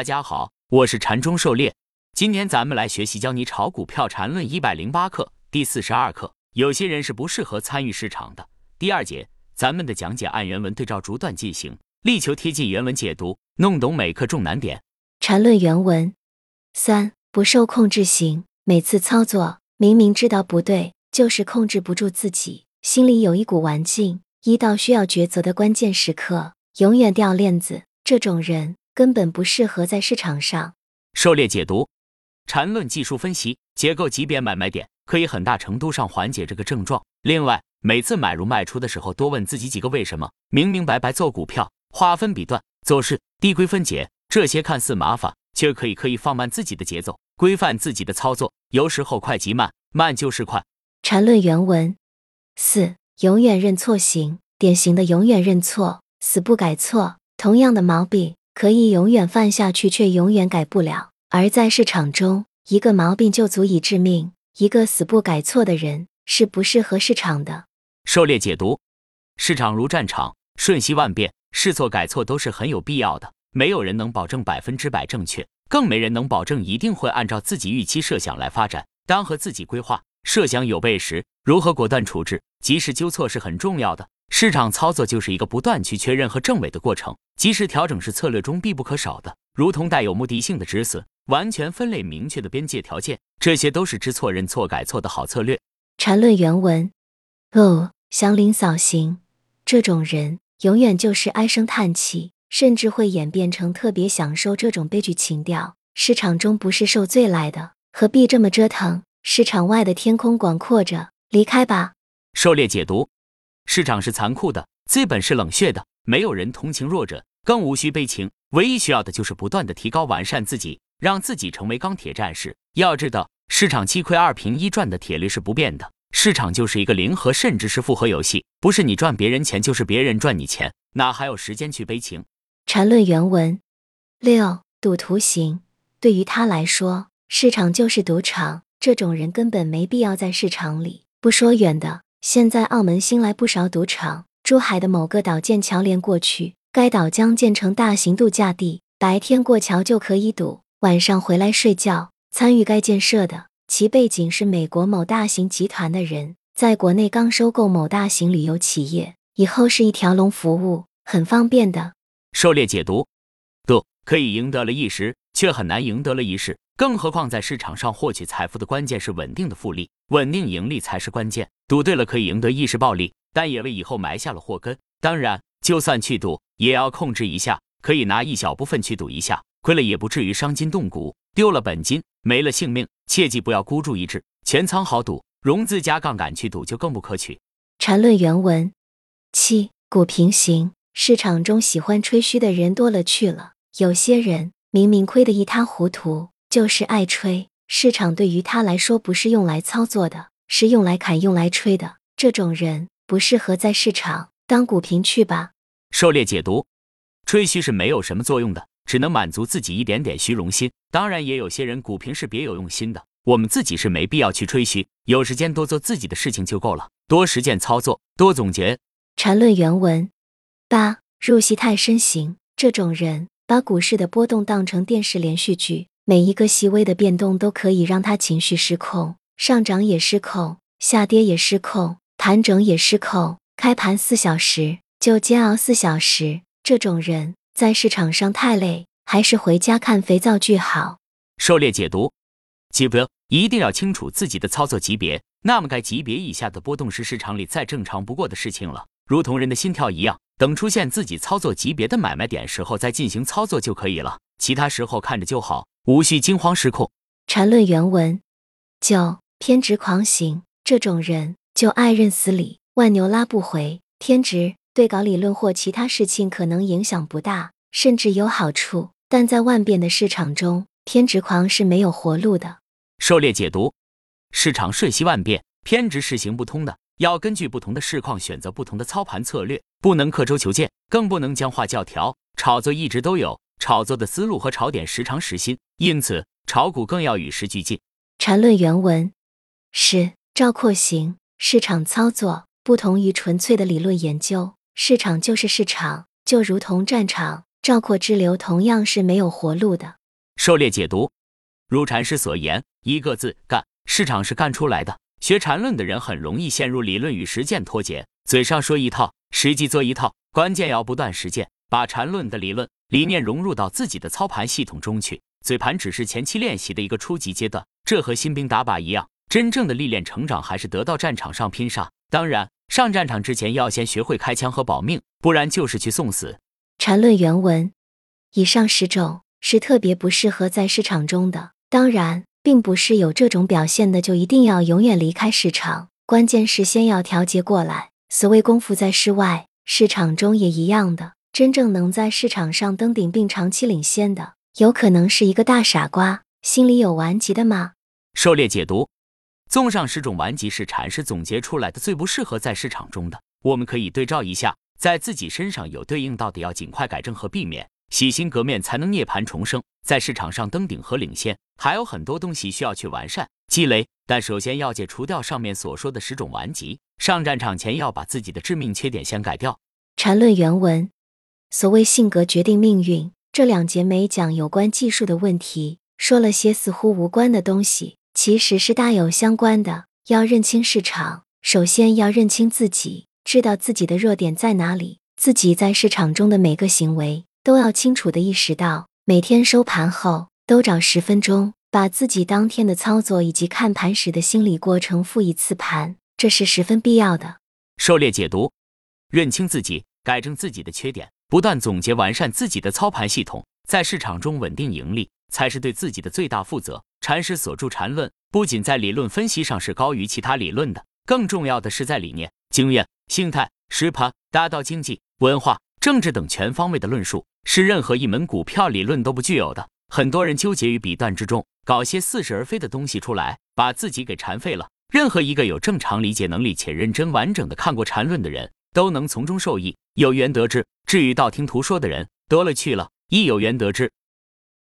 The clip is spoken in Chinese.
大家好，我是禅中狩猎。今天咱们来学习教你炒股票禅论一百零八课第四十二课。有些人是不适合参与市场的。第二节，咱们的讲解按原文对照逐段进行，力求贴近原文解读，弄懂每课重难点。禅论原文三不受控制型，每次操作明明知道不对，就是控制不住自己，心里有一股顽劲，一到需要抉择的关键时刻，永远掉链子。这种人。根本不适合在市场上。狩猎解读，缠论技术分析，结构级别买卖点，可以很大程度上缓解这个症状。另外，每次买入卖出的时候，多问自己几个为什么，明明白白做股票，划分笔段，走势递归分解，这些看似麻烦，却可以可以放慢自己的节奏，规范自己的操作。有时候快即慢，慢就是快。缠论原文四，永远认错型，典型的永远认错，死不改错，同样的毛病。可以永远犯下去，却永远改不了。而在市场中，一个毛病就足以致命。一个死不改错的人是不适合市场的。狩猎解读：市场如战场，瞬息万变，试错改错都是很有必要的。没有人能保证百分之百正确，更没人能保证一定会按照自己预期设想来发展。当和自己规划设想有悖时，如何果断处置，及时纠错是很重要的。市场操作就是一个不断去确认和证伪的过程，及时调整是策略中必不可少的，如同带有目的性的止损、完全分类明确的边界条件，这些都是知错认错改错的好策略。缠论原文：哦，祥林嫂行，这种人永远就是唉声叹气，甚至会演变成特别享受这种悲剧情调。市场中不是受罪来的，何必这么折腾？市场外的天空广阔着，离开吧。狩猎解读。市场是残酷的，资本是冷血的，没有人同情弱者，更无需悲情。唯一需要的就是不断的提高、完善自己，让自己成为钢铁战士。要知道，市场七亏二平一赚的铁律是不变的。市场就是一个零和甚至是复合游戏，不是你赚别人钱，就是别人赚你钱，哪还有时间去悲情？禅论原文六赌徒型，对于他来说，市场就是赌场，这种人根本没必要在市场里。不说远的。现在澳门新来不少赌场，珠海的某个岛建桥连过去，该岛将建成大型度假地，白天过桥就可以赌，晚上回来睡觉。参与该建设的，其背景是美国某大型集团的人，在国内刚收购某大型旅游企业，以后是一条龙服务，很方便的。狩猎解读，赌可以赢得了一时，却很难赢得了一世。更何况，在市场上获取财富的关键是稳定的复利，稳定盈利才是关键。赌对了可以赢得一时暴利，但也为以后埋下了祸根。当然，就算去赌，也要控制一下，可以拿一小部分去赌一下，亏了也不至于伤筋动骨，丢了本金，没了性命。切记不要孤注一掷，全仓豪赌，融资加杠杆去赌就更不可取。缠论原文七股平行，市场中喜欢吹嘘的人多了去了，有些人明明亏得一塌糊涂。就是爱吹，市场对于他来说不是用来操作的，是用来砍、用来吹的。这种人不适合在市场当股评去吧。狩猎解读，吹嘘是没有什么作用的，只能满足自己一点点虚荣心。当然，也有些人股评是别有用心的，我们自己是没必要去吹嘘，有时间多做自己的事情就够了，多实践操作，多总结。缠论原文八入戏太深型，这种人把股市的波动当成电视连续剧。每一个细微的变动都可以让他情绪失控，上涨也失控，下跌也失控，盘整也失控。开盘四小时就煎熬四小时，这种人在市场上太累，还是回家看肥皂剧好。狩猎解读，级别一定要清楚自己的操作级别，那么该级别以下的波动是市场里再正常不过的事情了，如同人的心跳一样。等出现自己操作级别的买卖点时候再进行操作就可以了，其他时候看着就好。无需惊慌失控。缠论原文九偏执狂行，这种人就爱认死理，万牛拉不回。偏执对搞理论或其他事情可能影响不大，甚至有好处，但在万变的市场中，偏执狂是没有活路的。狩猎解读：市场瞬息万变，偏执是行不通的。要根据不同的市况选择不同的操盘策略，不能刻舟求剑，更不能僵化教条。炒作一直都有。炒作的思路和炒点时常时新，因此炒股更要与时俱进。缠论原文是赵括行市场操作不同于纯粹的理论研究，市场就是市场，就如同战场，赵括之流同样是没有活路的。狩猎解读，如禅师所言，一个字干，市场是干出来的。学禅论的人很容易陷入理论与实践脱节，嘴上说一套，实际做一套。关键要不断实践，把禅论的理论理念融入到自己的操盘系统中去。嘴盘只是前期练习的一个初级阶段，这和新兵打靶一样，真正的历练成长还是得到战场上拼杀。当然，上战场之前要先学会开枪和保命，不然就是去送死。禅论原文：以上十种是特别不适合在市场中的，当然。并不是有这种表现的就一定要永远离开市场，关键是先要调节过来。所谓功夫在室外，市场中也一样的。真正能在市场上登顶并长期领先的，有可能是一个大傻瓜，心里有顽疾的吗？狩猎解读：综上十种顽疾是禅师总结出来的最不适合在市场中的，我们可以对照一下，在自己身上有对应到的，要尽快改正和避免。洗心革面才能涅槃重生，在市场上登顶和领先，还有很多东西需要去完善积累。但首先要解除掉上面所说的十种顽疾，上战场前要把自己的致命缺点先改掉。禅论原文：所谓性格决定命运，这两节没讲有关技术的问题，说了些似乎无关的东西，其实是大有相关的。要认清市场，首先要认清自己，知道自己的弱点在哪里，自己在市场中的每个行为。都要清楚的意识到，每天收盘后都找十分钟，把自己当天的操作以及看盘时的心理过程复一次盘，这是十分必要的。狩猎解读：认清自己，改正自己的缺点，不断总结完善自己的操盘系统，在市场中稳定盈利，才是对自己的最大负责。禅师所著禅论，不仅在理论分析上是高于其他理论的，更重要的是在理念、经验、心态、实盘、大道经济、文化。政治等全方位的论述是任何一门股票理论都不具有的。很多人纠结于笔段之中，搞些似是而非的东西出。来，把自己给缠废了。任何一个有正常理解能力且认真完整的看过禅论的人，都能从中受益，有缘得知。至于道听途说的人，得了去了，亦有缘得知。